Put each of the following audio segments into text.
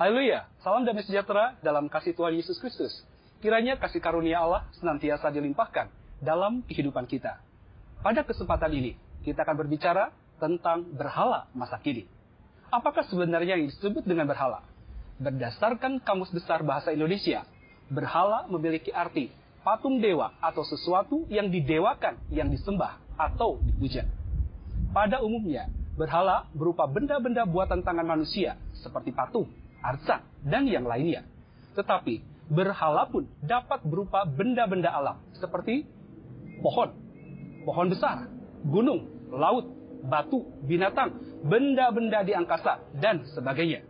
Haleluya, salam damai sejahtera dalam kasih Tuhan Yesus Kristus. Kiranya kasih karunia Allah senantiasa dilimpahkan dalam kehidupan kita. Pada kesempatan ini, kita akan berbicara tentang berhala masa kini. Apakah sebenarnya yang disebut dengan berhala? Berdasarkan Kamus Besar Bahasa Indonesia, berhala memiliki arti patung dewa atau sesuatu yang didewakan, yang disembah atau dipuja. Pada umumnya, berhala berupa benda-benda buatan tangan manusia seperti patung, arca, dan yang lainnya. Tetapi, berhala pun dapat berupa benda-benda alam seperti pohon, pohon besar, gunung, laut, batu, binatang, benda-benda di angkasa, dan sebagainya.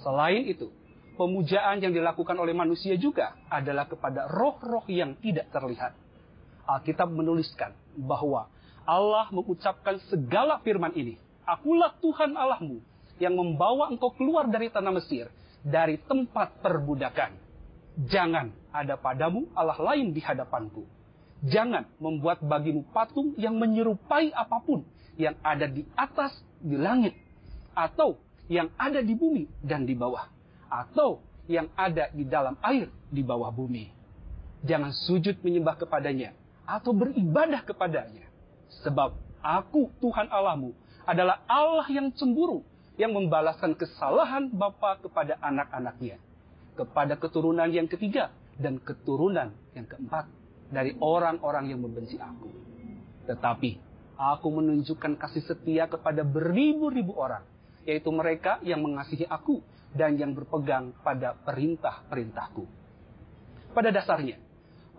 Selain itu, pemujaan yang dilakukan oleh manusia juga adalah kepada roh-roh yang tidak terlihat. Alkitab menuliskan bahwa Allah mengucapkan segala firman ini. Akulah Tuhan Allahmu yang membawa engkau keluar dari tanah Mesir, dari tempat perbudakan. Jangan ada padamu Allah lain di hadapanku. Jangan membuat bagimu patung yang menyerupai apa pun yang ada di atas, di langit, atau yang ada di bumi dan di bawah, atau yang ada di dalam air di bawah bumi. Jangan sujud menyembah kepadanya atau beribadah kepadanya. Sebab aku Tuhan Allahmu adalah Allah yang cemburu, yang membalaskan kesalahan bapa kepada anak-anaknya, kepada keturunan yang ketiga dan keturunan yang keempat dari orang-orang yang membenci aku. Tetapi Aku menunjukkan kasih setia kepada beribu-ribu orang, yaitu mereka yang mengasihi aku dan yang berpegang pada perintah-perintahku. Pada dasarnya,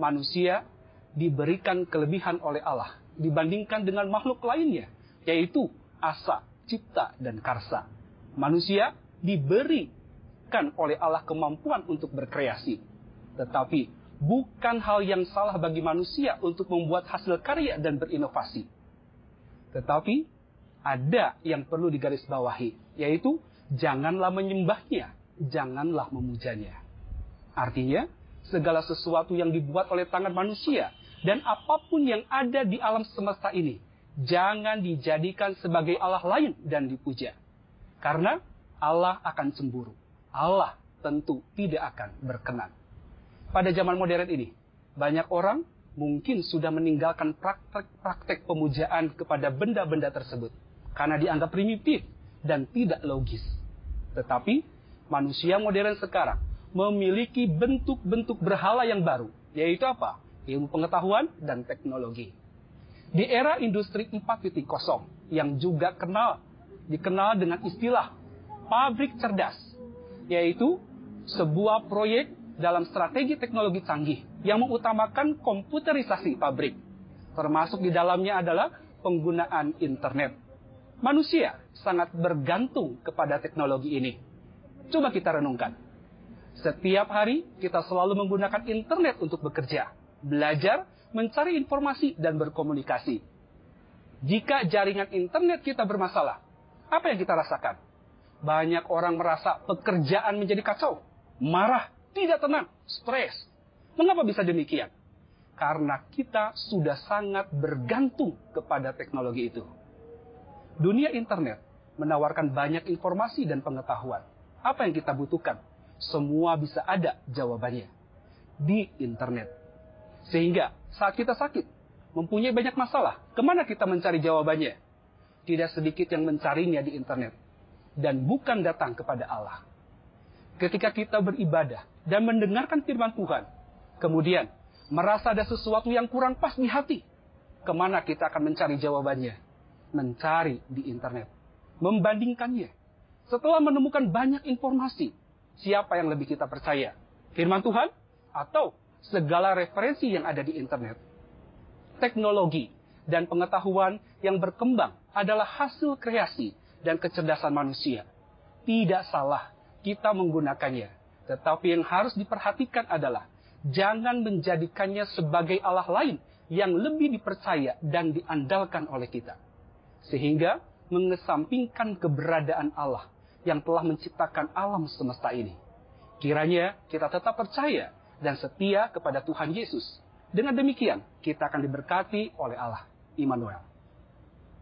manusia diberikan kelebihan oleh Allah dibandingkan dengan makhluk lainnya, yaitu asa, cipta, dan karsa. Manusia diberikan oleh Allah kemampuan untuk berkreasi, tetapi bukan hal yang salah bagi manusia untuk membuat hasil karya dan berinovasi tetapi ada yang perlu digarisbawahi, yaitu janganlah menyembahnya, janganlah memujanya. Artinya, segala sesuatu yang dibuat oleh tangan manusia dan apa pun yang ada di alam semesta ini, jangan dijadikan sebagai Allah lain dan dipuja. Karena Allah akan cemburu. Allah tentu tidak akan berkenan. Pada zaman modern ini, banyak orang mungkin sudah meninggalkan praktek-praktek pemujaan kepada benda-benda tersebut karena dianggap primitif dan tidak logis. Tetapi manusia modern sekarang memiliki bentuk-bentuk berhala yang baru, yaitu apa? Ilmu pengetahuan dan teknologi. Di era industri 4.0 yang juga kenal dikenal dengan istilah pabrik cerdas, yaitu sebuah proyek dalam strategi teknologi canggih yang mengutamakan komputerisasi pabrik. Termasuk di dalamnya adalah penggunaan internet. Manusia sangat bergantung kepada teknologi ini. Coba kita renungkan. Setiap hari kita selalu menggunakan internet untuk bekerja, belajar, mencari informasi, dan berkomunikasi. Jika jaringan internet kita bermasalah, apa yang kita rasakan? Banyak orang merasa pekerjaan menjadi kacau, marah, tidak tenang, stres. Mengapa bisa demikian? Karena kita sudah sangat bergantung kepada teknologi itu. Dunia internet menawarkan banyak informasi dan pengetahuan. Apa yang kita butuhkan? Semua bisa ada jawabannya di internet. Sehingga saat kita sakit, mempunyai banyak masalah, ke mana kita mencari jawabannya? Tidak sedikit yang mencarinya di internet. Dan bukan datang kepada Allah ketika kita beribadah dan mendengarkan firman Tuhan, kemudian merasa ada sesuatu yang kurang pas di hati, ke mana kita akan mencari jawabannya? Mencari di internet, membandingkannya. Setelah menemukan banyak informasi, siapa yang lebih kita percaya? Firman Tuhan atau segala referensi yang ada di internet? Teknologi dan pengetahuan yang berkembang adalah hasil kreasi dan kecerdasan manusia. Tidak salah kita menggunakannya. Tetapi yang harus diperhatikan adalah jangan menjadikannya sebagai Allah lain yang lebih dipercaya dan diandalkan oleh kita. Sehingga mengesampingkan keberadaan Allah yang telah menciptakan alam semesta ini. Kiranya kita tetap percaya dan setia kepada Tuhan Yesus. Dengan demikian, kita akan diberkati oleh Allah. Immanuel.